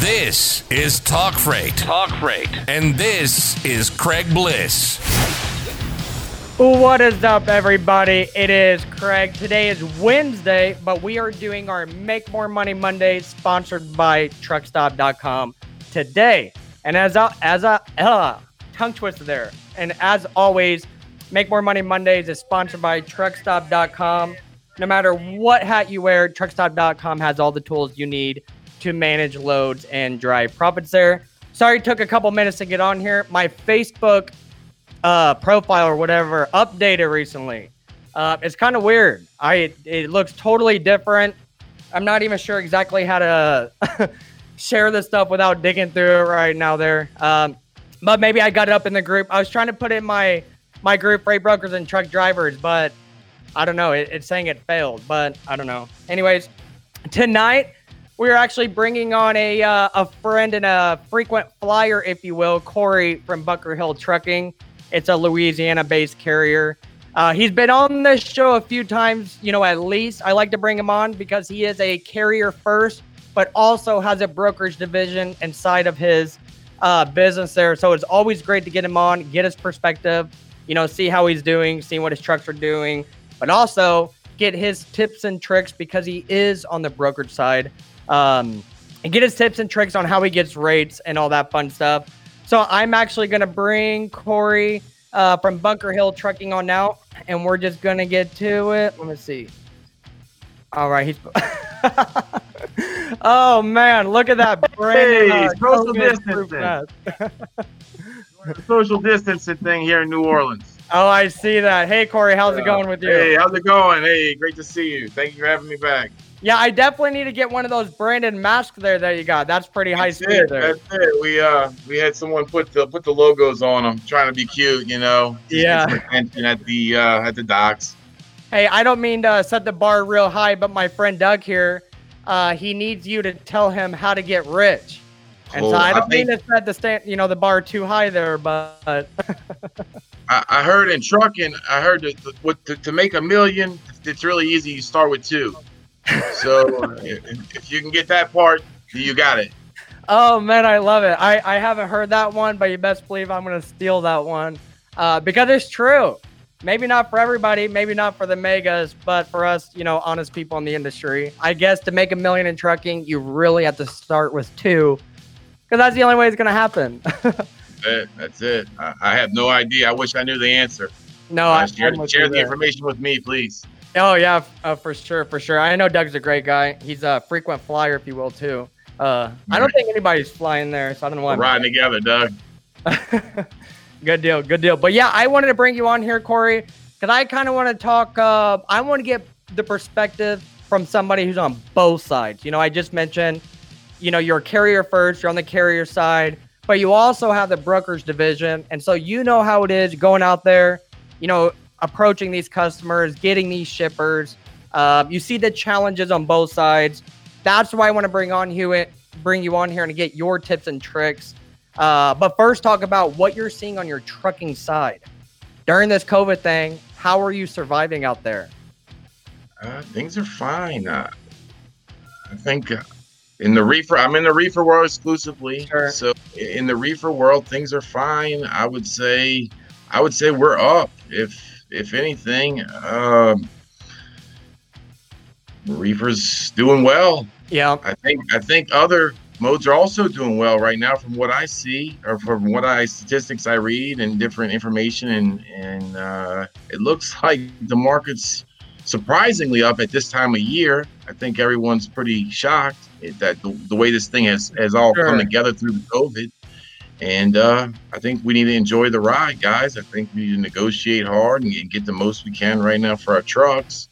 This is Talk Freight. Talk Freight. And this is Craig Bliss. What is up, everybody? It is Craig. Today is Wednesday, but we are doing our Make More Money Monday, sponsored by TruckStop.com today. And as a, as a uh, tongue twister there, and as always, Make More Money Mondays is sponsored by TruckStop.com. No matter what hat you wear, TruckStop.com has all the tools you need to manage loads and drive profits there. Sorry, took a couple minutes to get on here. My Facebook uh, profile or whatever updated recently. Uh, it's kind of weird. I it, it looks totally different. I'm not even sure exactly how to share this stuff without digging through it right now. There, um, but maybe I got it up in the group. I was trying to put in my my group freight brokers and truck drivers, but I don't know. It, it's saying it failed, but I don't know. Anyways, tonight we're actually bringing on a uh, a friend and a frequent flyer, if you will, Corey from Bunker Hill Trucking. It's a Louisiana-based carrier. Uh, he's been on this show a few times, you know, at least. I like to bring him on because he is a carrier first, but also has a brokerage division inside of his uh, business there. So it's always great to get him on, get his perspective, you know, see how he's doing, see what his trucks are doing, but also get his tips and tricks because he is on the brokerage side. Um, and get his tips and tricks on how he gets rates and all that fun stuff. So I'm actually going to bring Corey uh, from Bunker Hill Trucking on out, and we're just going to get to it. Let me see. All right, he's. oh man, look at that! Brandon, Hey, uh, social distancing. social distancing thing here in New Orleans. Oh, I see that. Hey, Corey, how's it going with you? Hey, how's it going? Hey, great to see you. Thank you for having me back. Yeah, I definitely need to get one of those branded masks there that you got. That's pretty high That's speed it. there. That's it. We uh we had someone put the put the logos on them, trying to be cute, you know. Yeah. attention at the uh at the docks. Hey, I don't mean to set the bar real high, but my friend Doug here, uh, he needs you to tell him how to get rich. And so I I don't mean think- to set the stand, you know, the bar too high there, but I, I heard in trucking, I heard that to, to make a million, it's really easy. You start with two. So if, you can get that part, you got it. oh man, I love it. I, I haven't heard that one, but you best believe I'm gonna steal that one uh, because it's true. Maybe not for everybody, maybe not for the megas, but for us, you know, honest people in the industry. I guess to make a million in trucking, you really have to start with two, because that's the only way it's gonna happen. That's it. That's it. I, I have no idea. I wish I knew the answer. no, Uh, I, share share the there. information with me, please. Oh yeah, uh, for sure, for sure. I know Doug's a great guy. He's a frequent flyer, if you will, too. Uh, I don't think anybody's flying there, so I don't know why. We're riding together, Doug. good deal, good deal. But yeah, I wanted to bring you on here, Corey, because I kind of want to talk. Uh, I want to get the perspective from somebody who's on both sides. You know, I just mentioned, you know, you're a carrier first, you're on the carrier side, but you also have the brokers division, and so you know how it is going out there. You know, approaching these customers, getting these shippers. Uh, you see the challenges on both sides. That's why I want to bring on Hewitt, bring you on here and get your tips and tricks. Uh, but first, talk about what you're seeing on your trucking side during this COVID thing. How are you surviving out there? Uh, things are fine. Uh, I think uh, in the reefer, I'm in the reefer world exclusively. Sure. So in the reefer world, things are fine. I would say, I would say we're up. If if anything, um, reefers doing well. Yeah, I think I think other modes are also doing well right now from what I see or from what I statistics I read and different information and and uh, it looks like the market's surprisingly up at this time of year. I think everyone's pretty shocked that the, the way this thing has has all Sure. come together through the COVID. And uh, I think we need to enjoy the ride, guys. I think we need to negotiate hard and, get the most we can right now for our trucks.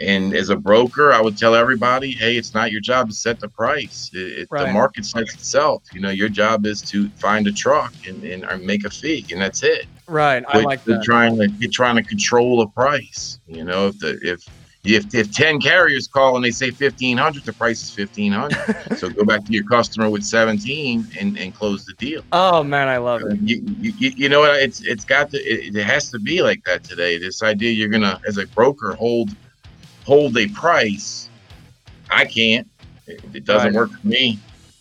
And as a broker, I would tell everybody, hey, it's not your job to set the price. It, it- Right. The market sets itself. You know, your job is to find a truck and, and make a fee, and that's it. right. I like that. trying to you're trying to control a price. You know, if the if if if ten carriers call and they say fifteen hundred, the price is fifteen hundred. so go back to your customer with seventeen and, and close the deal. Oh man, I love it. You, you, you know what? It's it's got to it, it has to be like that today. This idea you're gonna as a broker hold hold a price. I can't. It, it doesn't Right. work for me.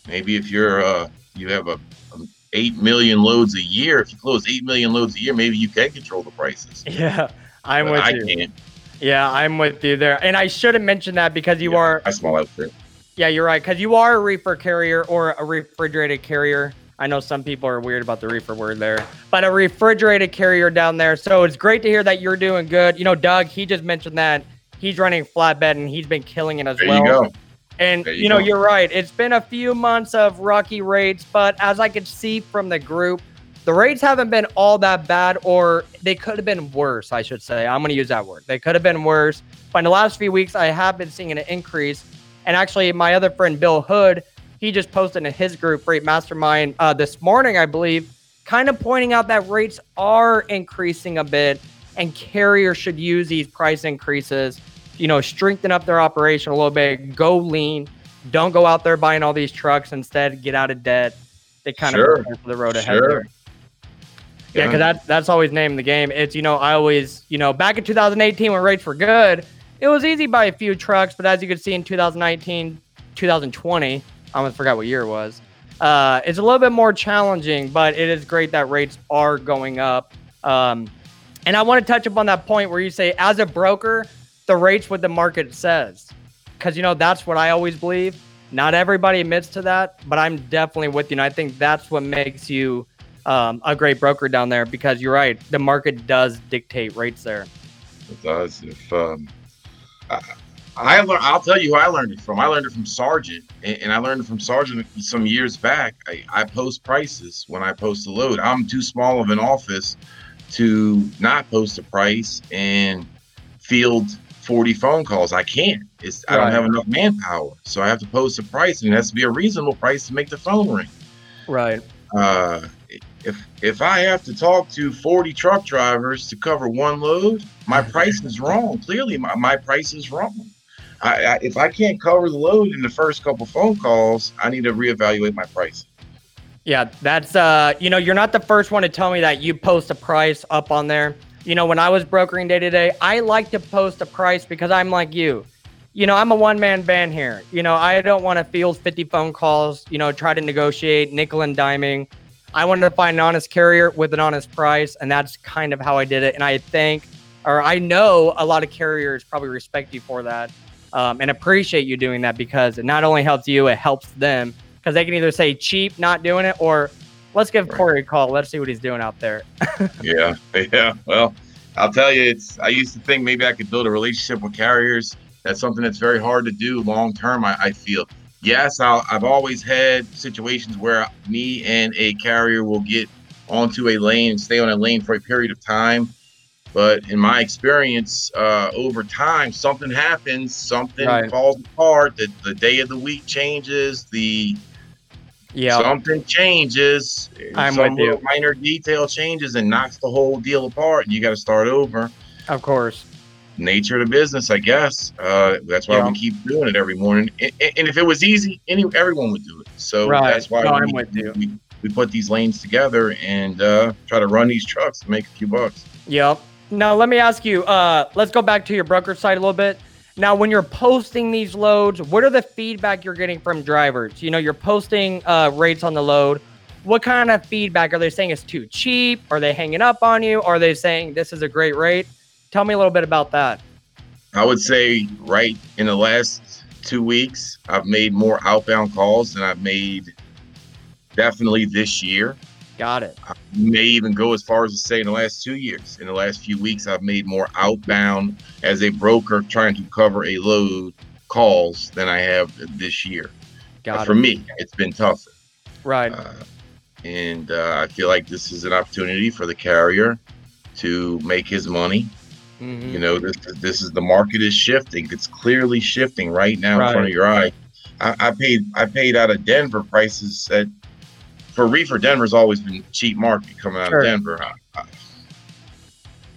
Maybe if you're uh you have a, a eight million loads a year, if you close eight million loads a year, maybe you can control the prices. Yeah, I'm But with I you. can't. Yeah, I'm with you there. And I should have mentioned that because you Yeah, are I small outfit. Yeah, you're right. Because you are a reefer carrier or a refrigerated carrier. I know some people are weird about the reefer word there, but a refrigerated carrier down there. So it's great to hear that you're doing good. You know, Doug, he just mentioned that he's running flatbed and he's been killing it as There well. you go. And There you, you know, go. you're right. It's been a few months of rocky rates, but as I could see from the group, the rates haven't been all that bad, or they could have been worse, I should say. I'm going to use that word. They could have been worse. But in the last few weeks, I have been seeing an increase. And actually, my other friend, Bill Hood, he just posted in his group, Rate Mastermind, uh, this morning, I believe, kind of pointing out that rates are increasing a bit and carriers should use these price increases, you know, strengthen up their operation a little bit, go lean, don't go out there buying all these trucks, instead get out of debt. They kind Sure. of prepare for the road ahead Sure. there. Yeah, because that, that's always name of the game. It's, you know, I always, you know, back in 2018 when rates were good, it was easy to buy a few trucks. But as you can see in 2019, 2020, I almost forgot what year it was. Uh, it's a little bit more challenging, but it is great that rates are going up. Um, and I want to touch upon that point where you say, as a broker, the rates what the market says. Because, you know, that's what I always believe. Not everybody admits to that, but I'm definitely with you. And I think that's what makes you um, a great broker down there because you're right. The market does dictate rates there. It does. If um, I, I learned, I'll tell you who I learned it from. I learned it from Sergeant, and, and I learned it from Sergeant some years back. I, I post prices when I post a load. I'm too small of an office to not post a price and field 40 phone calls. I can't. It's I don't have enough manpower, so I have to post a price, and it has to be a reasonable price to make the phone ring. Right. Uh, if if I have to talk to 40 truck drivers to cover one load, my price is wrong. Clearly, my, my price is wrong. I, I, if I can't cover the load in the first couple phone calls, I need to reevaluate my price. Yeah, that's uh, you know, you're not the first one to tell me that you post a price up on there. You know, when I was brokering day to day, I like to post a price because I'm like you. You know, I'm a one man band here. You know, I don't want to field 50 phone calls, you know, try to negotiate nickel and diming. I wanted to find an honest carrier with an honest price, and that's kind of how I did it. And I think, or I know a lot of carriers probably respect you for that um, and appreciate you doing that because it not only helps you, it helps them because they can either say cheap, not doing it, or let's give Right. Corey a call. Let's see what he's doing out there. Yeah, yeah. Well, I'll tell you, it's. I used to think maybe I could build a relationship with carriers. That's something that's very hard to do long term. I, I feel. Yes, I'll, I've always had situations where me and a carrier will get onto a lane and stay on a lane for a period of time. But in my experience, uh, over time, something happens, something Right. falls apart. The, the day of the week changes. The Yeah, something changes. I'm some with you. minor detail changes and knocks the whole deal apart, and you got to start over. of course. Nature of the business, I guess. Uh, that's why Yeah. we keep doing it every morning. And, and if it was easy, any everyone would do it. So Right. that's why No, we, I'm with you. we we put these lanes together and uh, try to run these trucks to make a few bucks. Yep. Now let me ask you. Uh, let's go back to your broker side a little bit. Now, when you're posting these loads, what are the feedback you're getting from drivers? You know, you're posting uh, rates on the load. What kind of feedback are they saying? It's too cheap? Are they hanging up on you? Are they saying this is a great rate? Tell me a little bit about that. I would say right in the last two weeks, I've made more outbound calls than I've made definitely this year. Got it. I may even go as far as to say in the last two years. In the last few weeks, I've made more outbound as a broker trying to cover a load calls than I have this year. Got For it. For me, it's been tougher. Right. Uh, and uh, I feel like this is an opportunity for the carrier to make his money. Mhm. You know, this this is the market is shifting. It's clearly shifting right now in front of your eye. I, I paid I paid out of Denver prices at for reefer. Denver's always been cheap market coming out Sure. of Denver. I, I,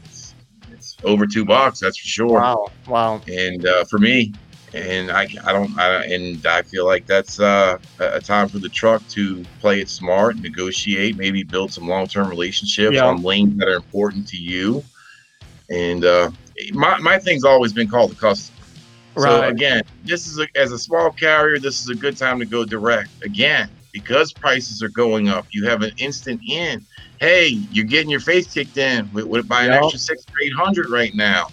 it's, it's over two bucks, that's for sure. Wow. Wow. And uh, for me, and I I don't I, and I feel like that's uh, a a time for the truck to play it smart, negotiate, maybe build some long term relationships Yeah. on lanes that are important to you. And uh, my my thing's always been called the customer. So Right. again, this is a, as a small carrier, this is a good time to go direct. Again, because prices are going up, you have an instant in. Hey, you're getting your face kicked in with, with by an Yep. extra six or eight hundred right now.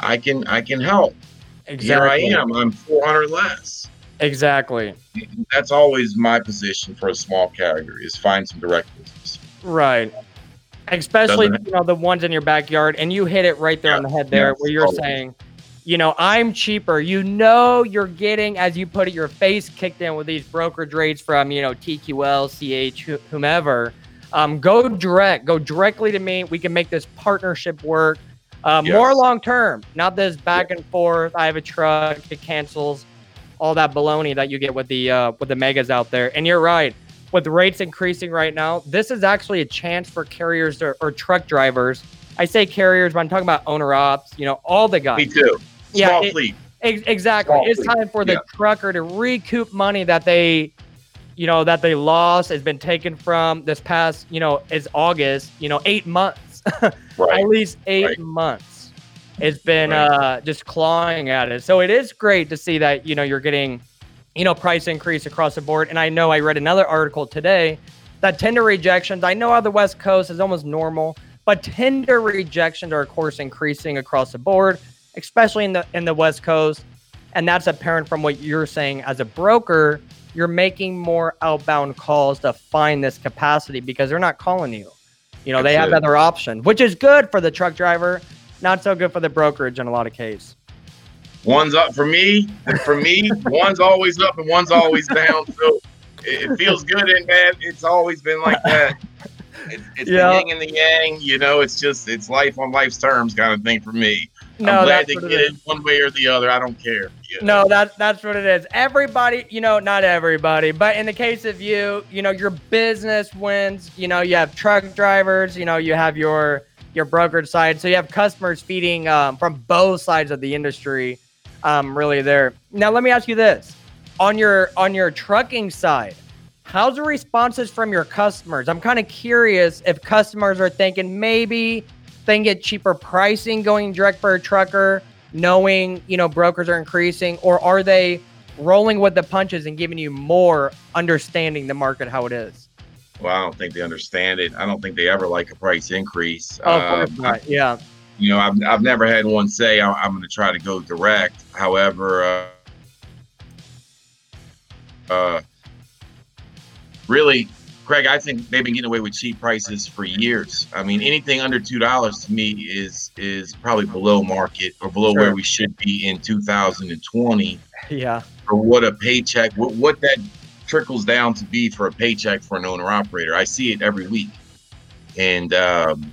I can I can help. Exactly. Here I am. I'm four hundred less. Exactly. That's always my position for a small carrier is find some direct business. Right. Especially Doesn't you know the ones in your backyard, and you hit it right there Yeah, on the head there, where you're always. saying, you know, I'm cheaper. You know, you're getting, as you put it, your face kicked in with these brokerage rates from you know TQL, CH, whomever. Um, go direct. Go directly to me. We can make this partnership work. Uh, Yes. More long term, not this back and forth. I have a truck, it cancels, all that baloney that you get with the uh, with the megas out there. And you're right with rates increasing right now, this is actually a chance for carriers or, or truck drivers. I say carriers, but I'm talking about owner ops, you know, all the guys. Me too. Yeah, Small it- fleet. Ex- exactly. Small It's fleet. time for the Yeah. trucker to recoup money that they, you know, that they lost, has been taken from this past, you know, is August, you know, eight months, Right. at least eight Right. months. It's been Right. uh, just clawing at it. So it is great to see that, you know, you're getting, you know, price increase across the board. And I know I read another article today that tender rejections, I know on the West Coast is almost normal, but tender rejections are of course increasing across the board, especially in the in the West Coast. And that's apparent from what you're saying as a broker, you're making more outbound calls to find this capacity because they're not calling you. You know, they have other options, which is good for the truck driver, not so good for the brokerage in a lot of cases. One's up for me. For me, one's always up and one's always down. So it, it feels good and bad. It's always been like that. It's, it's Yeah. the yin and the yang. You know, it's just it's life on life's terms kind of thing for me. No, I'm glad that's what get it it one way or the other. I don't care. you No, know. that that's what it is. Everybody, you know, not everybody, but in the case of you, you know, your business wins. You know, you have truck drivers. You know, you have your your brokerage side, so you have customers feeding um, from both sides of the industry. Um, really, there. Now, let me ask you this: on your on your trucking side, how's the responses from your customers? I'm kind of curious if customers are thinking maybe they can get cheaper pricing going direct for a trucker, knowing you know brokers are increasing, or are they rolling with the punches and giving you more understanding the market how it is? Well, I don't think they understand it. I don't think they ever like a price increase. Oh, of course Um, not. Yeah, you know, I've, I've never had one say I, I'm going to try to go direct. However, uh, uh, really, Craig, I think they've been getting away with cheap prices for years. I mean, anything under two dollars to me is is probably below market or below Sure. where we should be in 2020 yeah, for what a paycheck, what, what that trickles down to be for a paycheck for an owner operator. I see it every week, and um,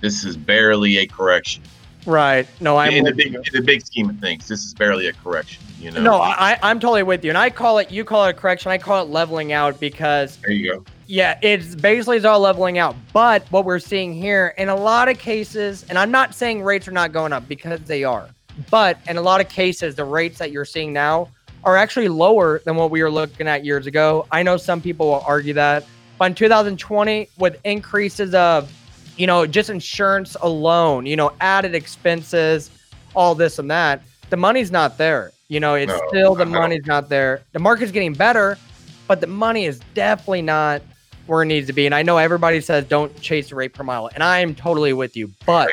this is barely a correction right. No, I'm in the big in the big scheme of things. This is barely a correction. You know. No, I, I'm totally with you, and I call it. You call it a correction. I call it leveling out because there you go. Yeah, it's basically it's all leveling out. But what we're seeing here in a lot of cases, and I'm not saying rates are not going up because they are, but in a lot of cases, the rates that you're seeing now are actually lower than what we were looking at years ago. I know some people will argue that, but in 2020, with increases of, you know, just insurance alone, you know, added expenses, all this and that, the money's not there. You know, it's No, still the no. money's not there. The market's getting better, but the money is definitely not where it needs to be. And I know everybody says don't chase the rate per mile, and I am totally with you. But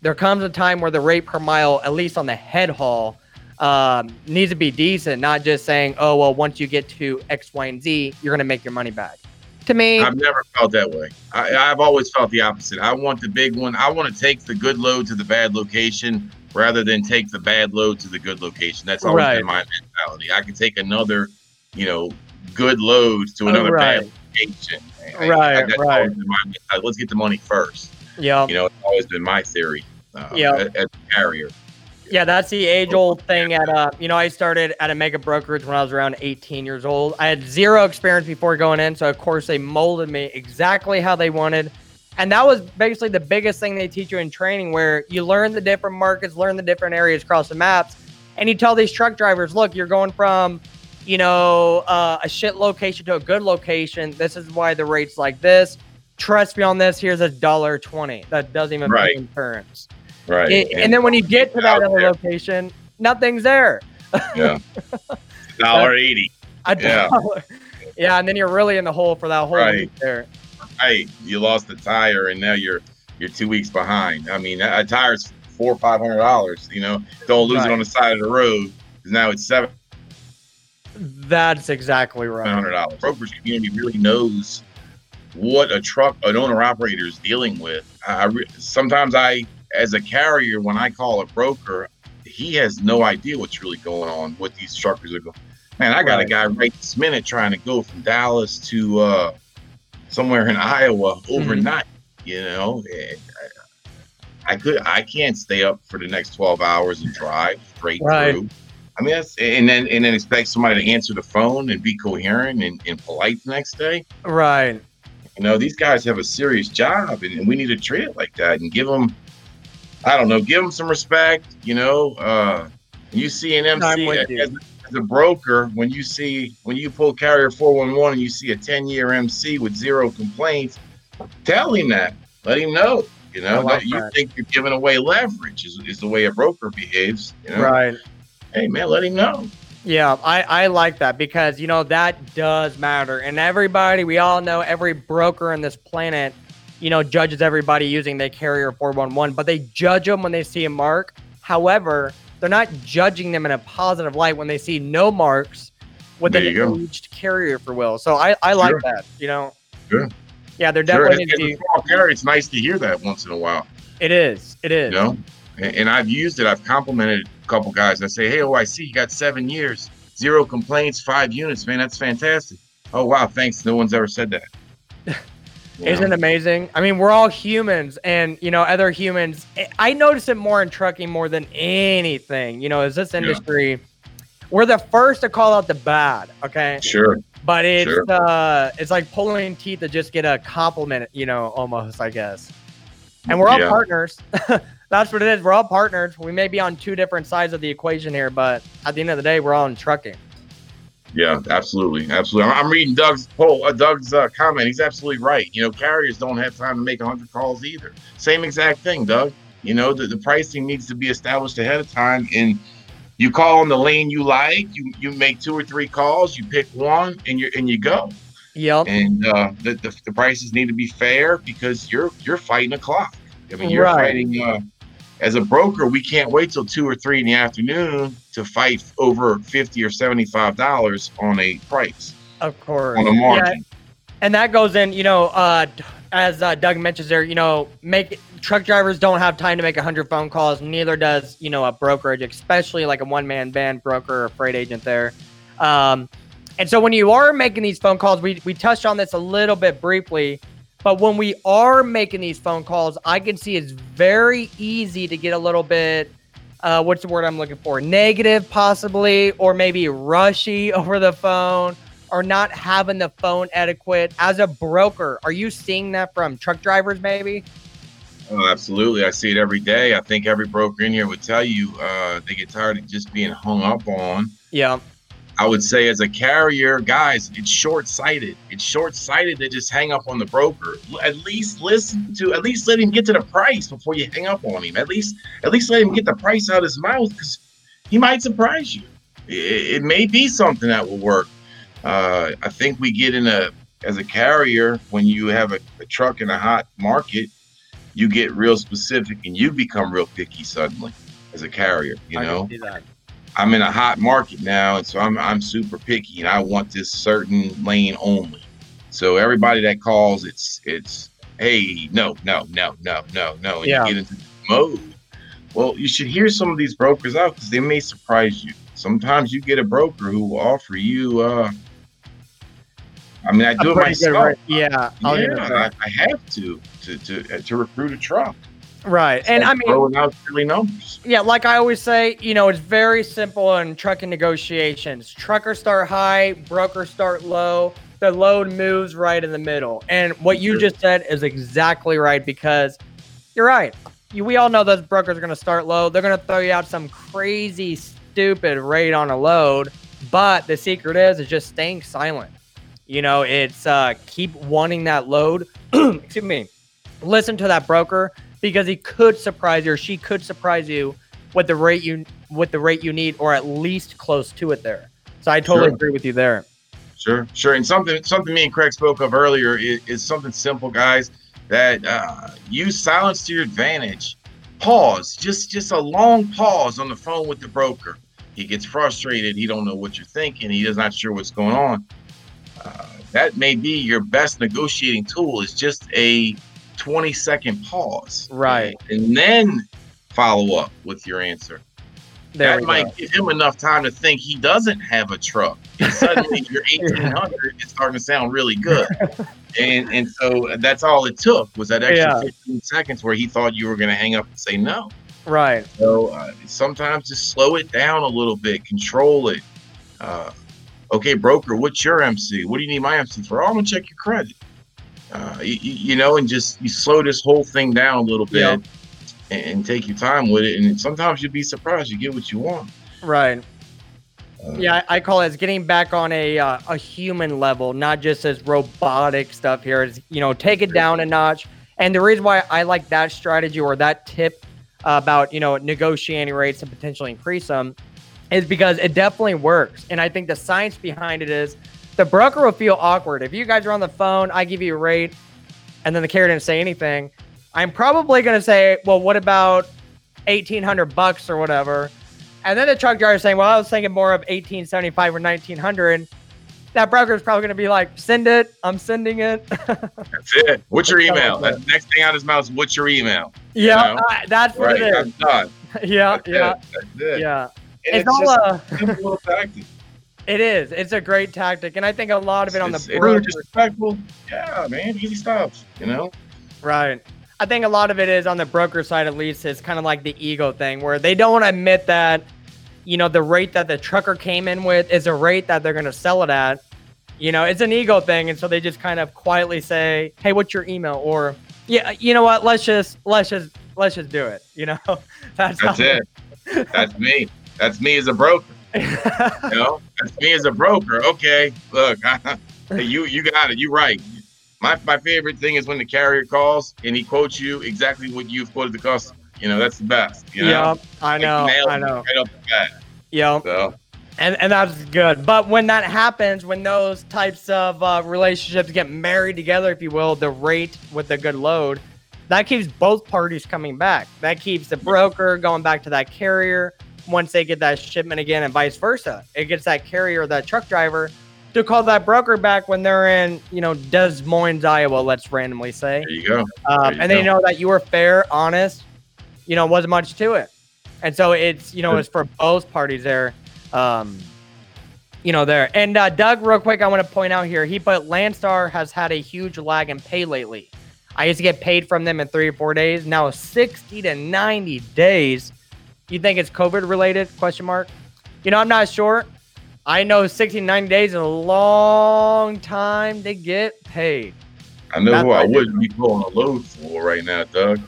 there comes a time where the rate per mile, at least on the head haul, um, needs to be decent, not just saying, oh, well, once you get to X, Y, and Z, you're going to make your money back. To me, I've never felt that way. I, I've always felt the opposite. I want the big one. I want to take the good load to the bad location rather than take the bad load to the good location. That's always Right. been my mentality. I can take another, you know, good load to Oh, another right. bad location. I- I- Right, that's right. always been my. Let's get the money first. yeah. You know, it's always been my theory. Uh, Yeah. as a carrier. Yeah, that's the age old thing at uh you know, I started at a mega brokerage when I was around 18 years old. I had zero experience before going in, so of course they molded me exactly how they wanted. And that was basically the biggest thing they teach you in training where you learn the different markets, learn the different areas across the maps, and you tell these truck drivers, look, you're going from you know, uh, a shit location to a good location. This is why the rate's like this. Trust me on this. Here's a dollar twenty. That doesn't even Right. pay insurance. Right. It- and then when you get to that other there. location, nothing's there. yeah, dollar eighty. A Yeah. dollar. Yeah, and then you're really in the hole for that whole Right. week there. Right. You lost the tire, and now you're you're two weeks behind. I mean, a, tire's four or five hundred dollars. You know, don't lose Right. it on the side of the road. 'cause Now it's seven That's exactly right. hundred dollars. Brokers community really knows what a truck an owner operator is dealing with. I, I re- sometimes I, as a carrier, when I call a broker, he has no idea what's really going on. What these truckers are going. Man, I got Right. a guy right this minute trying to go from Dallas to uh, somewhere in Iowa overnight. You know, I, I could I can't stay up for the next twelve hours and drive straight Right. through. I mean, that's and then and then expect somebody to answer the phone and be coherent and, and polite the next day. Right. You know, these guys have a serious job, and, and we need to treat it like that and give them, I don't know, give them some respect. You know, uh, you see an MC as, you. as a broker when you see when you pull carrier four one one and you see a ten year MC with zero complaints, tell him that. Let him know. You know, like that you that. think you're giving away leverage is, is the way a broker behaves. You know, Right. hey man, let him know. Yeah, I, I like that because you know that does matter, and everybody we all know every broker on this planet, you know, judges everybody using the carrier four one one, but they judge them when they see a mark. However, they're not judging them in a positive light when they see no marks with an aged carrier for will. So I, I like Sure. that. You know. Sure. Yeah, they're Sure, definitely as, need as to a be- small carrier, it's nice to hear that once in a while. It is. It is. you know and, and i've used it i've complimented a couple guys i say hey oh i see you got seven years zero complaints five units man that's fantastic oh wow thanks no one's ever said that Isn't it amazing? I mean, we're all humans, and you know, other humans. I- I notice it more in trucking more than anything. You know, is this industry? We're the first to call out the bad, okay? sure But it's Sure. uh, it's like pulling teeth to just get a compliment, you know, almost, I guess. And we're all Yeah. partners. That's what it is. We're all partners. We may be on two different sides of the equation here, but at the end of the day, we're all in trucking. Yeah absolutely absolutely i'm reading doug's poll uh, doug's uh, comment he's absolutely right you know carriers don't have time to make 100 calls either same exact thing doug you know the, the pricing needs to be established ahead of time and you call on the lane you like you you make two or three calls you pick one and you and you go Yep. and uh, the, the the prices need to be fair because you're you're fighting a clock. I mean, you're Right. fighting. Uh, as a broker, we can't wait till two or three in the afternoon to fight over fifty or seventy five dollars on a price Of course. on a Yeah, and that goes in you know uh as uh, doug mentions there you know make truck drivers don't have time to make 100 phone calls neither does you know a brokerage especially like a one-man band broker or freight agent there. Um and so when you are making these phone calls we, we touched on this a little bit briefly but when we are making these phone calls i can see it's very easy to get a little bit uh, what's the word i'm looking for negative possibly or maybe rushy over the phone or not having the phone adequate as a broker are you seeing that from truck drivers maybe Oh, absolutely, I see it every day. I think every broker in here would tell you uh, they get tired of just being hung up on. yeah I would say as a carrier, guys, it's short sighted. It's short sighted to just hang up on the broker. At least listen to, at least let him get to the price before you hang up on him. At least, at least let him get the price out of his mouth because he might surprise you. It, it may be something that will work. Uh, I think we get in a, as a carrier, when you have a, a truck in a hot market, you get real specific and you become real picky suddenly as a carrier, you know? I'm in a hot market now, and so I'm I'm super picky, and I want this certain lane only. So everybody that calls, it's it's hey, no, no, no, no, no, no, and Yeah. you get into mode. Well, you should hear some of these brokers out because they may surprise you. Sometimes you get a broker who will offer you. uh I mean, I do it myself. rate. yeah I Yeah. I, I have to to to to recruit a truck. Right and i mean throwing out silly numbers. Yeah, like I always say, you know, it's very simple in trucking negotiations. Truckers start high, brokers start low. The load moves right in the middle. And what you Sure. just said is exactly right because you're right. You, we all know those brokers are going to start low. They're going to throw you out some crazy, stupid rate on a load. But the secret is, is just staying silent. You know, it's uh, keep wanting that load. Excuse me. Listen to that broker because he could surprise you or she could surprise you with the rate you with the rate you need or at least close to it there. So I totally Sure. agree with you there. Sure, sure. And something something me and Craig spoke of earlier is, is something simple, guys. That uh, use silence to your advantage. Pause, just just a long pause on the phone with the broker. He gets frustrated. He don't know what you're thinking. He is not sure what's going on. Uh, that may be your best negotiating tool. Is just a 20 second pause, Right. and then follow up with your answer There that might go. give him enough time to think he doesn't have a truck. And suddenly your 1800 is starting to sound really good. And and so that's all it took was that extra Yeah. 15 seconds where he thought you were going to hang up and say no. Right. So uh, sometimes just slow it down a little bit, control it. Uh, okay, broker, what's your MC? What do you need my MC for? Oh, I'm gonna check your credit. Uh, you, you know, and just you slow this whole thing down a little bit Yeah. and, and take your time with it. And sometimes you'll be surprised you get what you want. Right. Uh, Yeah, I I call it as getting back on a uh, a human level, not just as robotic stuff here. Is you know take it down a notch. And the reason why I like that strategy or that tip about you know negotiating rates and potentially increase them is because it definitely works. And I think the science behind it is the broker will feel awkward if you guys are on the phone. I give you a rate, and then the carrier didn't say anything. I'm probably gonna say, well, what about eighteen hundred bucks or whatever? And then the truck driver is saying, "Well, I was thinking more of 1875 or 1900." That broker is probably going to be like, "Send it. I'm sending it." That's it. What's your email? the next thing out of his mouth is what's your email? yeah, know? uh, that's what Right. it I'm done. Yeah, That's yeah, it. That's it. yeah. And It's, all just uh, a simple tactic. It is. It's a great tactic, and I think a lot of it on the It's, disrespectful. Yeah, man. Easy stuff. You know. Right. I think a lot of it is on the broker side, at least, is kind of like the ego thing where they don't want to admit that, you know, the rate that the trucker came in with is a rate that they're going to sell it at. You know, it's an ego thing. And so they just kind of quietly say, hey, what's your email? Or, yeah, you know what? Let's just, let's just, let's just do it. You know, that's, That's it. That's me. That's me as a broker. You know. That's me as a broker. Okay. Look. hey, you you got it. You're right. My my favorite thing is when the carrier calls and he quotes you exactly what you've quoted the customer. You know, that's the best. You know. yeah, I know. nailed I know. Right up the bat. Yeah. So and and that's good. But when that happens, when those types of uh, relationships get married together, if you will, the rate with the good load, that keeps both parties coming back. That keeps the broker going back to that carrier once they get that shipment again, and vice versa. It gets that carrier, that truck driver, to call that broker back when they're in, you know, Des Moines, Iowa. Let's randomly say, there you go. um, There you and they know that you were fair, honest. You know, wasn't much to it, and so it's you know it's for both parties there. Um, you know there. And uh, Doug, real quick, I want to point out here. He put Landstar has had a huge lag in pay lately. I used to get paid from them in three or four days. Now sixty to ninety days. You think it's COVID related? Question mark. You know, I'm not sure. I know 60 90 days is a long time to get paid. I know That's who I wouldn't be pulling a load for right now, Doug.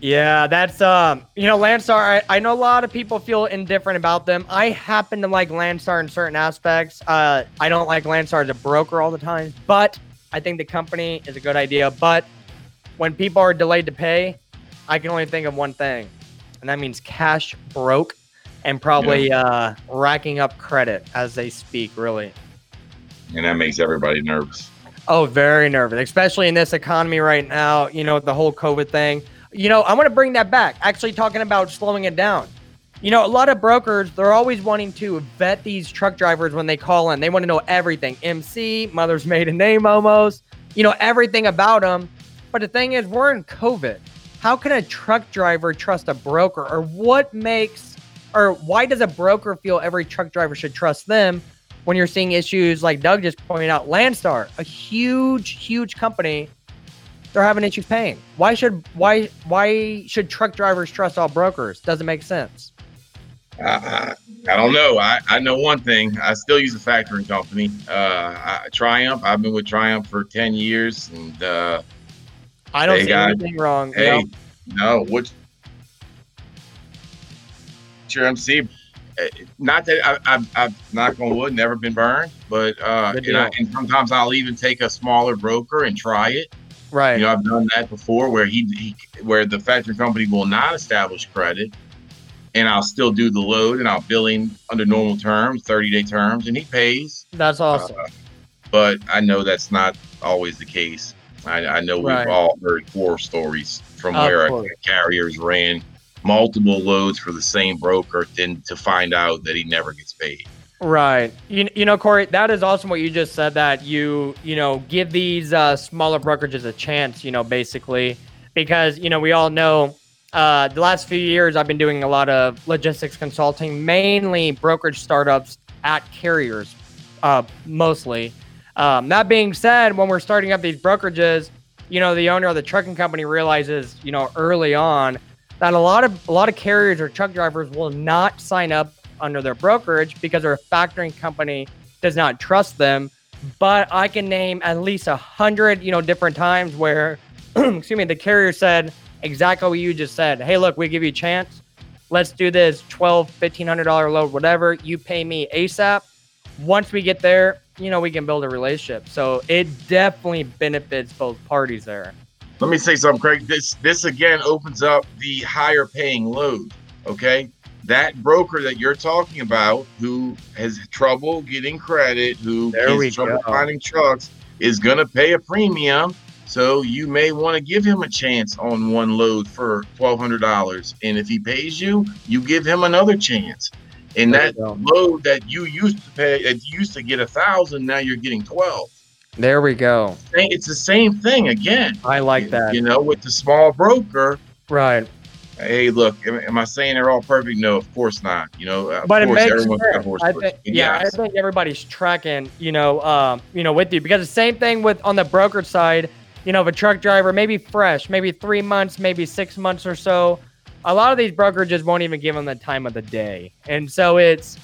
Yeah, that's um, you know, Landstar. I, I know a lot of people feel indifferent about them. I happen to like Landstar in certain aspects. Uh, I don't like Landstar as a broker all the time, but I think the company is a good idea. But when people are delayed to pay, I can only think of one thing, and that means cash broke and probably uh, racking up credit as they speak. Really. And that makes everybody nervous. Oh, very nervous, especially in this economy right now. You know, the whole COVID thing. You know, I want to bring that back. Actually, talking about slowing it down. You know, a lot of brokers, they're always wanting to vet these truck drivers when they call in. They want to know everything MC, mother's maiden name almost, you know, everything about them. But the thing is, we're in COVID. How can a truck driver trust a broker? Or what makes, or why does a broker feel every truck driver should trust them when you're seeing issues like Doug just pointed out, Landstar, a huge, huge company, they're having issues paying. Why should why why should truck drivers trust all brokers? Doesn't make sense. I, I, don't know. I, I know one thing. I still use a factoring company. Uh, I, Triumph. I've been with Triumph for ten years, and uh, I don't Hey, see anything wrong. hey, know? no, what's your MC? Uh, Not that I, I've, I've knock on wood, never been burned, but uh, and, I, and sometimes I'll even take a smaller broker and try it. Right. You know, I've done that before where he, he where the factoring company will not establish credit and I'll still do the load and I'll bill him under normal terms, 30 day terms, and he pays. That's awesome. Uh, but I know that's not always the case. I, I know Right. we've all heard horror stories from Of where course. carriers ran multiple loads for the same broker, then to find out that he never gets paid. Right. You, you know, Corey, that is awesome what you just said that you, you know, give these uh, smaller brokerages a chance, you know, basically, because, you know, we all know uh, the last few years I've been doing a lot of logistics consulting, mainly brokerage startups at carriers, uh, mostly. Um, that being said, when we're starting up these brokerages, you know, the owner of the trucking company realizes, you know, early on that a lot of a lot of carriers or truck drivers will not sign up under their brokerage because their factoring company does not trust them. But I can name at least a hundred, you know, different times where, excuse me, the carrier said exactly what you just said. Hey, look, we give you a chance. Let's do this 12, 1500 dollar load, whatever. You pay me ASAP. Once we get there, you know, we can build a relationship. So it definitely benefits both parties there. Let me say something, Craig. This this again opens up the higher paying load. Okay. That broker that you're talking about who has trouble getting credit, who There has trouble go. finding trucks, is gonna pay a premium. So you may want to give him a chance on one load for twelve hundred dollars. And if he pays you, you give him another chance. And There that load that you used to pay, that you used to get a thousand, now you're getting twelve. There we go. It's the same thing again. I like that. You know, with the small broker, Right. hey, look, am, I saying they're all perfect? No, of course not. You know, but it course, makes everyone's got sense. horse I think, yeah, yes, I think everybody's tracking, you know, um, you know, with you because the same thing with on the brokerage side, you know, if a truck driver maybe fresh, maybe three months, maybe six months or so, a lot of these brokerages won't even give them the time of the day, and so it's,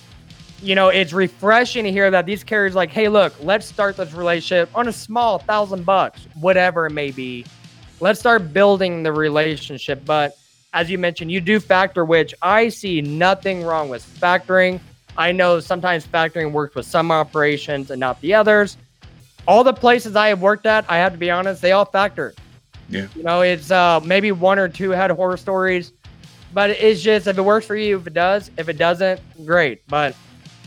you know, it's refreshing to hear that these carriers like, hey, look, let's start this relationship on a small thousand bucks, whatever it may be. Let's start building the relationship, but as you mentioned, you do factor, which I see nothing wrong with factoring. I know sometimes factoring works with some operations and not the others. All the places I have worked at, I have to be honest, they all factor. Yeah. You know, it's uh, maybe one or two had horror stories, but it's just if it works for you, if it does, if it doesn't, great. But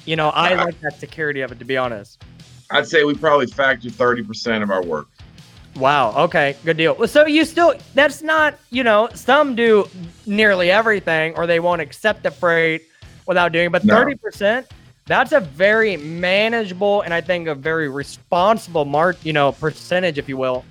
you know, I like that security of it to be honest. I'd say we probably factor thirty percent of our work. Wow. Okay. Good deal. Well, So you still, that's not, you know, some do nearly everything or they won't accept the freight without doing, but No. 30%, that's a very manageable and I think a very responsible mark, you know, percentage, if you will,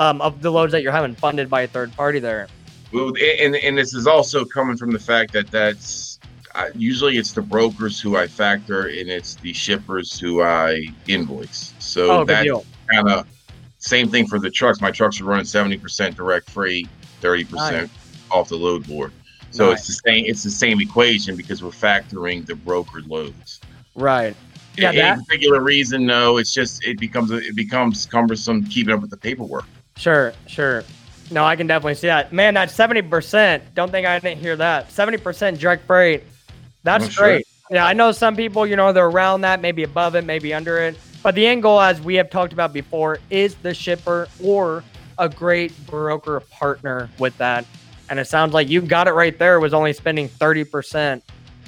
um, of the loads that you're having funded by a third party there. Well, and and this is also coming from the fact that that's uh, usually it's the brokers who I factor and it's the shippers who I invoice. So Oh, good that kind of same thing for the trucks. My trucks are running seventy percent direct freight, thirty percent off the load board. So Nice. it's the same. It's the same equation because we're factoring the brokered loads. Right. Yeah. Any That, particular reason? No. It's just it becomes it becomes cumbersome keeping up with the paperwork. Sure, sure. No, I can definitely see that. Man, that 70%, don't think I didn't hear that. 70% direct freight. That's sure. great. Yeah, I know some people, you know, they're around that, maybe above it, maybe under it. But the end goal, as we have talked about before, is the shipper or a great broker partner with that. And it sounds like you got it right there, was only spending 30%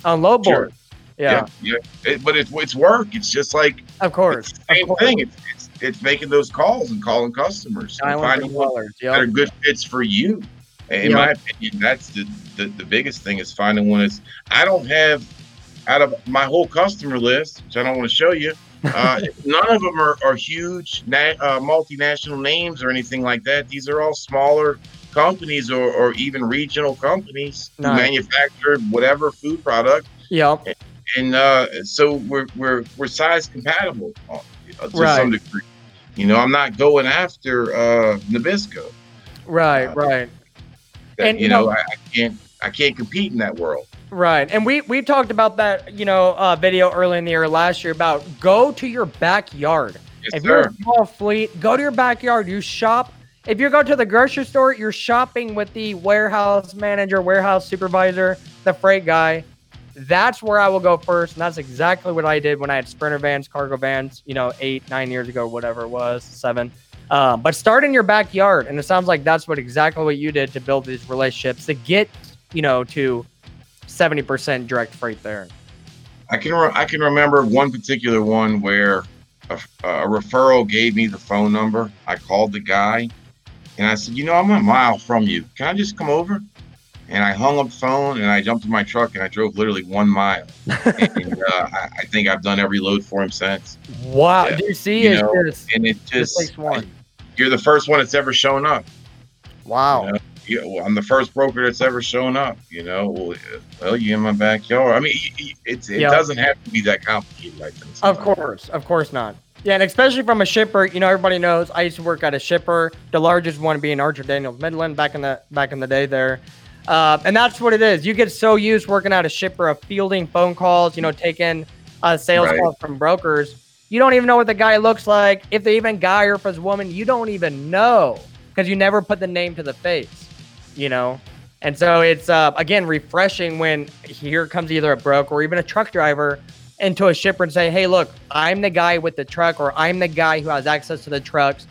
on low Sure. board. Yeah, yeah. It- but it's it's work. It's just like of course. same of course. thing. It's, it's making those calls and calling customers and finding what dollars. that are good fits for you. In Yeah. my opinion, that's the, the the biggest thing is finding one that's. I don't have out of my whole customer list, which I don't want to show you. Uh, none of them are, are huge na- uh, multinational names or anything like that. These are all smaller companies or, or even regional companies who manufacture whatever food product Yep. and uh, so we're we're we're size compatible uh, to Right. some degree. You know, I'm not going after uh, Nabisco. Right, Uh, right. That, And, you know, know- I, I can't I can't compete in that world. Right. And we we talked about that, you know, uh, video early in the year last year about go to your backyard. Yes, if you're sir. a small fleet, go to your backyard. You shop. If you go to the grocery store, you're shopping with the warehouse manager, warehouse supervisor, the freight guy. That's where I will go first. And that's exactly what I did when I had Sprinter vans, cargo vans, you know, eight, nine years ago, whatever it was, seven. Uh, but start in your backyard, and it sounds like that's what exactly what you did to build these relationships to get you know to seventy percent direct freight there. I can re- I can remember one particular one where a, a referral gave me the phone number. I called the guy, and I said, you know, I'm a mile from you. Can I just come over? And I hung up the phone and I jumped in my truck and I drove literally one mile. and uh, I, I think I've done every load for him since. Wow, Yeah, do you see? you it's know, just, And it just one. you're the first one that's ever shown up. Wow. You know, you, well, I'm the first broker that's ever shown up. You know, well, well you in my backyard. I mean, it's it Yeah. doesn't have to be that complicated. I think. Of course, of course not. Yeah, and especially from a shipper, you know, everybody knows I used to work at a shipper, the largest one being Archer Daniels Midland back in the back in the day there. Uh, and that's what it is. You get so used working at a shipper of fielding phone calls, you know, taking uh, sales Right. calls from brokers. You don't even know what the guy looks like. If they even guy or if it's woman, you don't even know because you never put the name to the face, you know. And so it's uh, again refreshing when here comes either a broker or even a truck driver into a shipper and say, "Hey, look, I'm the guy with the truck, or I'm the guy who has access to the trucks.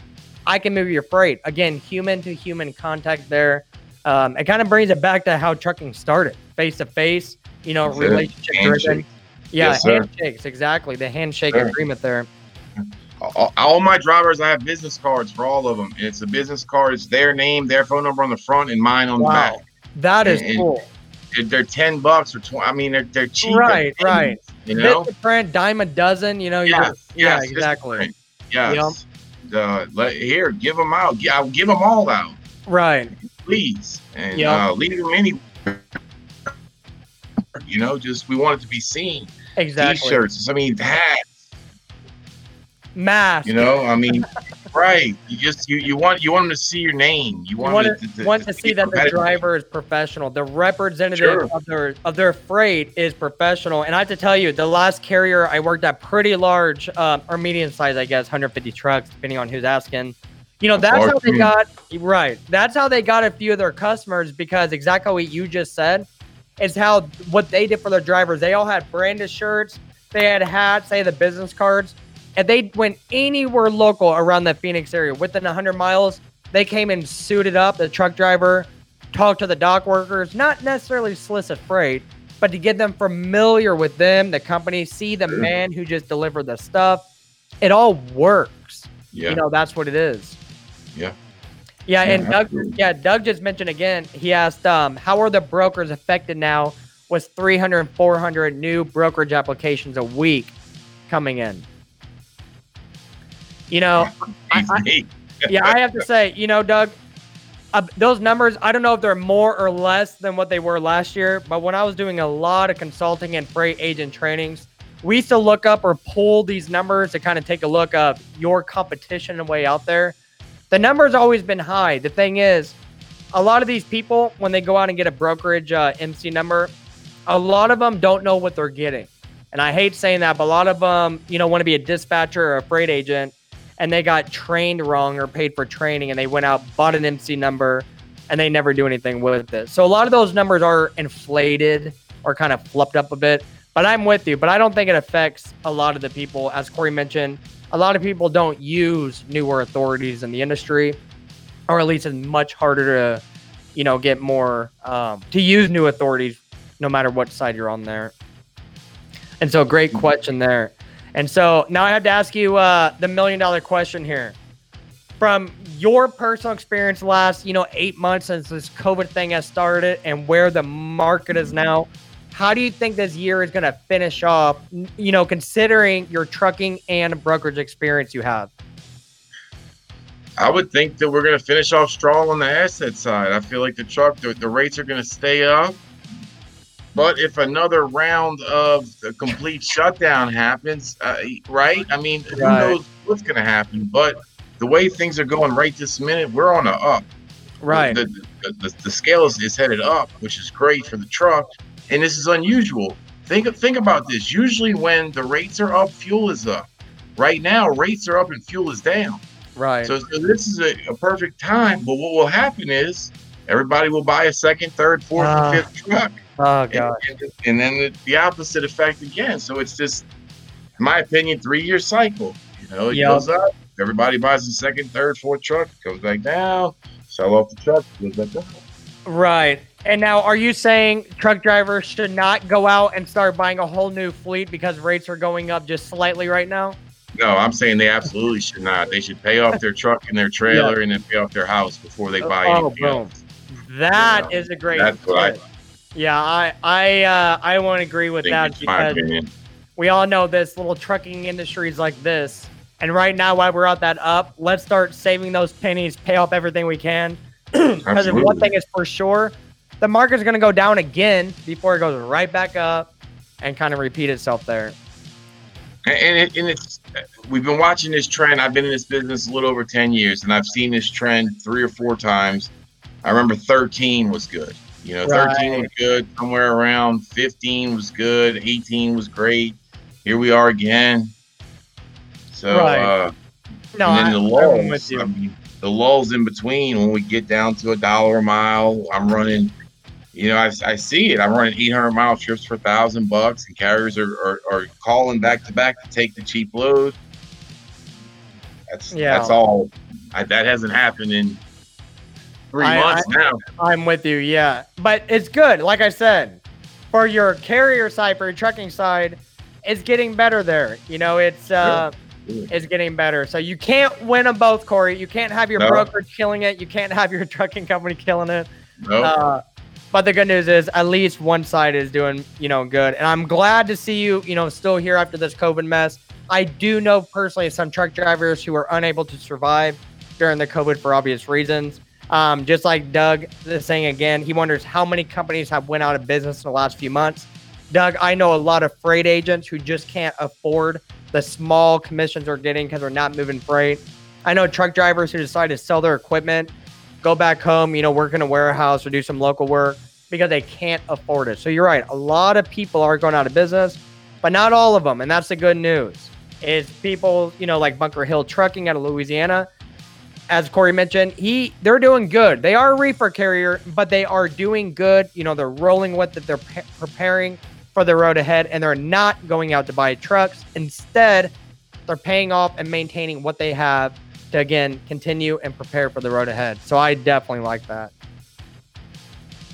I can move your freight." Again, human to human contact there. Um, it kind of brings it back to how trucking started, face to face. You know, it. relationship driven. Yeah, Yes, handshakes exactly. The handshake Sure. agreement there. all, all my drivers, I have business cards for all of them. It's a business card. It's their name, their phone number on the front, and mine on Wow. the back. That is And- and- cool. They're, they're ten bucks or twenty. I mean, they're they're cheap. Right, right. You know. Bit print, dime a dozen. You know, yeah, Yes, yeah, yes, exactly. Yes. Uh, let, here, give them out. I'll give them all out, Right. Please, and Yeah. uh, leave them anywhere. You know, just we want it to be seen. Exactly. T-shirts. I mean, hats. Mask. You know, I mean, right? You just you, you want you want them to see your name. You You want, want to, to, want to see that the driver is professional. The representative Sure. of their of their freight is professional. And I have to tell you, the last carrier I worked at, pretty large um, or medium size, I guess, 150 trucks, depending on who's asking. You know, that's how they got right. That's how they got a few of their customers because exactly what you just said is how what they did for their drivers. They all had branded shirts, they had hats, they had the business cards, and they went anywhere local around the Phoenix area within 100 miles. They came and suited up. The truck driver talked to the dock workers, not necessarily solicit freight, but to get them familiar with them, the company, see the man who just delivered the stuff. It all works. Yeah. You know, that's what it is. Yeah. Yeah, Yeah, and Doug, yeah, Doug just mentioned again. He asked, um, "How are the brokers affected now with 300 and 400 new brokerage applications a week coming in?" You know, I- I- yeah, I have to say, you know, Doug, uh, those numbers, I don't know if they're more or less than what they were last year, but when I was doing a lot of consulting and freight agent trainings, we used to look up or pull these numbers to kind of take a look of your competition and way out there. The number's always been high. The thing is, a lot of these people, when they go out and get a brokerage uh, MC number, a lot of them don't know what they're getting. And I hate saying that, but a lot of them, you know, want to be a dispatcher or a freight agent and they got trained wrong or paid for training and they went out, bought an MC number, and they never do anything with it. So a lot of those numbers are inflated or kind of fluffed up a bit. But I'm with you, but I don't think it affects a lot of the people. As Corey mentioned, a lot of people don't use newer authorities in the industry, or at least it's much harder to, you know, get more um, to use new authorities, no matter what side you're on there. And so, great question there. And so now I have to ask you uh, the million dollar question here. From your personal experience, last you know eight months since this COVID thing has started, and where the market is now, how do you think this year is going to finish off? You know, considering your trucking and brokerage experience you have. I would think that we're going to finish off strong on the asset side. I feel like the truck, the, the rates are going to stay up. But if another round of the complete shutdown happens, uh, right? I mean, who Right. knows what's going to happen? But the way things are going right this minute, we're on a up. Right. The, the, the, the scale is, is headed up, which is great for the truck. And this is unusual. Think think about this. Usually, when the rates are up, fuel is up. Right now, rates are up and fuel is down. right. So, so this is a, a perfect time. But what will happen is everybody will buy a second, third, fourth, and ah. fifth truck. oh And, god. and- and then the, the opposite effect again. So it's just, in my opinion, three year cycle. You know, it Yep. goes up, Everybody buys a second, third, fourth truck, goes back down, sell off the truck, goes back down. Right. And now, are you saying truck drivers should not go out and start buying a whole new fleet because rates are going up just slightly right now? No, I'm saying they absolutely should not. They should pay off their truck and their trailer and then pay off their house before they buy Oh, anything boom. else. That Yeah. is a great. That's what I. Yeah, I I uh, I won't agree with think. that It's my because we all know this little trucking industries like this. And right now, while we're at that up, let's start saving those pennies, pay off everything we can. Because one thing is for sure, the market's going to go down again before it goes right back up and kind of repeat itself there. And, and, it, and it's we've been watching this trend. I've been in this business a little over ten years, and I've seen this trend three or four times. I remember 13 was good. You know, 13 was good. Somewhere around 15 was good. 18 was great. Here we are again. So, Right. uh, No, and then I, the I'm lulls. with you. I mean, the lulls in between when we get down to a dollar a mile. I'm running. You know, I, I see it. I'm running 800 mile trips for a thousand bucks, and carriers are, are, are calling back to back to take the cheap load. That's Yeah. that's all. I, that hasn't happened in three I- months now. I'm with you, yeah. But it's good. Like I said, for your carrier side, for your trucking side, it's getting better there. You know, it's uh Yeah. it's getting better. So you can't win them both, Corey. You can't have your No. brokerage killing it. You can't have your trucking company killing it. No, Uh, but the good news is at least one side is doing, you know, good. And I'm glad to see you, you know, still here after this COVID mess. I do know personally some truck drivers who were unable to survive during the COVID for obvious reasons. Um, just like Doug is saying again, he wonders how many companies have went out of business in the last few months. Doug, I know a lot of freight agents who just can't afford the small commissions they're getting because they're not moving freight. I know truck drivers who decide to sell their equipment go back home, you know, work in a warehouse or do some local work because they can't afford it. So you're right. A lot of people are going out of business, but not all of them. And that's the good news. Is people, you know, like Bunker Hill Trucking out of Louisiana, as Corey mentioned, he they're doing good. They are a reefer carrier, but they are doing good. You know, they're rolling with it. They're preparing for the road ahead, and they're not going out to buy trucks. Instead, they're paying off and maintaining what they have to again continue and prepare for the road ahead. So I definitely like that.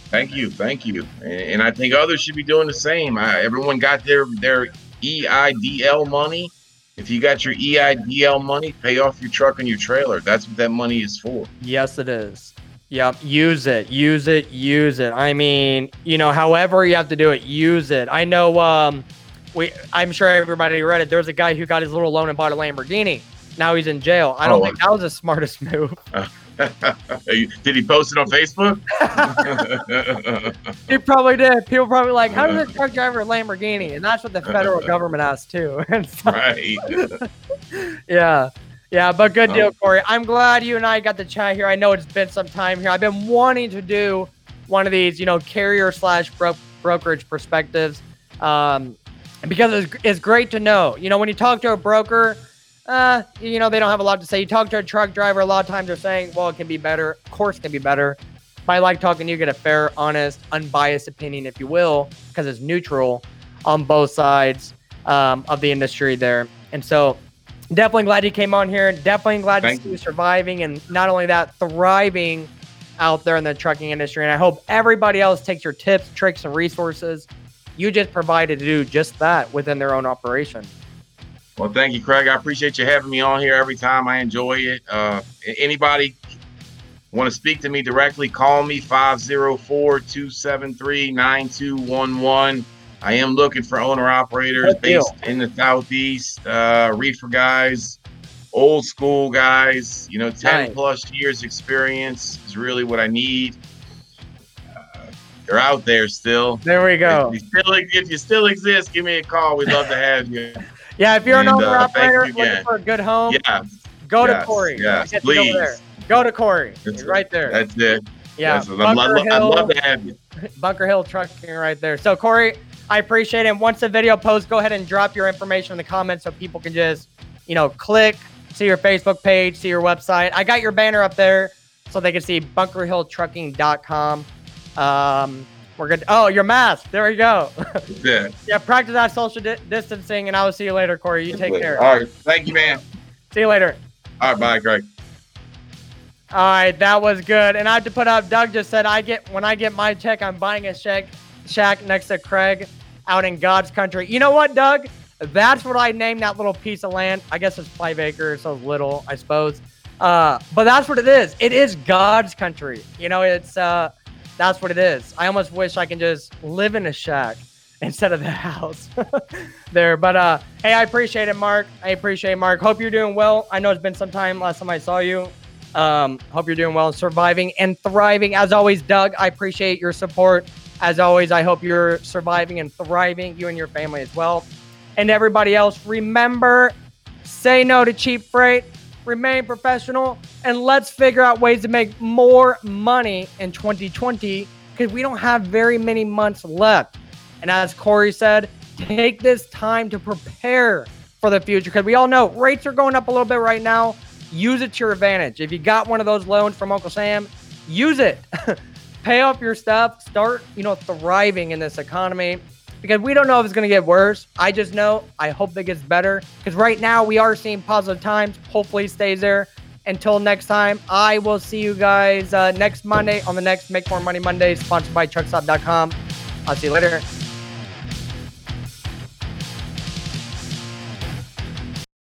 Thank you, thank you, and, I think others should be doing the same. I, everyone got their their EIDL money. If you got your EIDL money, pay off your truck and your trailer. That's what that money is for. Yes, it is. Yep. Use it. Use it. Use it. I mean, you know, however you have to do it, use it. I know. Um, we. I'm sure everybody read it. There was a guy who got his little loan and bought a Lamborghini. Now he's in jail. I don't Oh, think that was the smartest move. Did he post it on Facebook? He probably did. People probably like, how does a truck driver a Lamborghini? And that's what the federal government has too. So- right. yeah. Yeah, but good deal, Oh. Corey. I'm glad you and I got to chat here. I know it's been some time here. I've been wanting to do one of these, you know, carrier slash bro- brokerage perspectives, um, because it's, it's great to know. You know, when you talk to a broker, uh, you know, they don't have a lot to say. You talk to a truck driver, a lot of times they're saying, well, it can be better. Of course, it can be better. But I like talking to you, get a fair, honest, unbiased opinion, if you will, because it's neutral on both sides um, of the industry there. And so, definitely glad you came on here. Definitely glad Thank to see you surviving and not only that, thriving out there in the trucking industry. And I hope everybody else takes your tips, tricks, and resources you just provided to do just that within their own operation. Well, thank you, Craig. I appreciate you having me on here every time. I enjoy it. Uh, anybody want to speak to me directly, call me 504 273 9211. I am looking for owner operators based in the Southeast, uh, reefer guys, old school guys, you know, 10 Nice. plus years experience is really what I need. Uh, they're out there still. There we go. If you, still, if you still exist, give me a call. We'd love to have you. Yeah, if you're an And, owner uh, you operator looking for a good home, Yeah, go to Corey. yes, Get to go please. there. Go to Corey. He's right there. That's it. yeah, That's it. Bunker love, Hill- love to have you. Bunker Hill Trucking right there. So Corey, I appreciate it. And once the video posts, go ahead and drop your information in the comments so people can just, you know, click, see your Facebook page, see your website. I got your banner up there so they can see bunkerhilltrucking.com. Um, we're good. Oh, your mask. There we go. It. yeah, practice that social di- distancing, and I will see you later, Corey. You take care. All right. Thank you, man. See you later. All right, bye, Craig. All right, that was good. And I have to put up. Doug just said, "I get when I get my check, I'm buying a shack, shack next to Craig, out in God's country." You know what, Doug? That's what I named that little piece of land. I guess it's five acres, so little, I suppose. Uh, but that's what it is. It is God's country. You know, it's uh, that's what it is. I almost wish I can just live in a shack instead of the house there. But uh, hey, I appreciate it, Mark. I appreciate it, Mark. Hope you're doing well. I know it's been some time last time I saw you. Um, hope you're doing well, surviving and thriving. As always, Doug, I appreciate your support. As always, I hope you're surviving and thriving, you and your family as well. And everybody else, remember say no to cheap freight, remain professional, and let's figure out ways to make more money in 2020 because we don't have very many months left. And as Corey said, take this time to prepare for the future because we all know rates are going up a little bit right now. Use it to your advantage. If you got one of those loans from Uncle Sam, use it. Pay off your stuff. Start, you know, thriving in this economy because we don't know if it's going to get worse. I just know I hope it gets better because right now we are seeing positive times. Hopefully, stays there. Until next time, I will see you guys uh, next Monday on the next Make More Money Monday, sponsored by TruckStop.com. I'll see you later.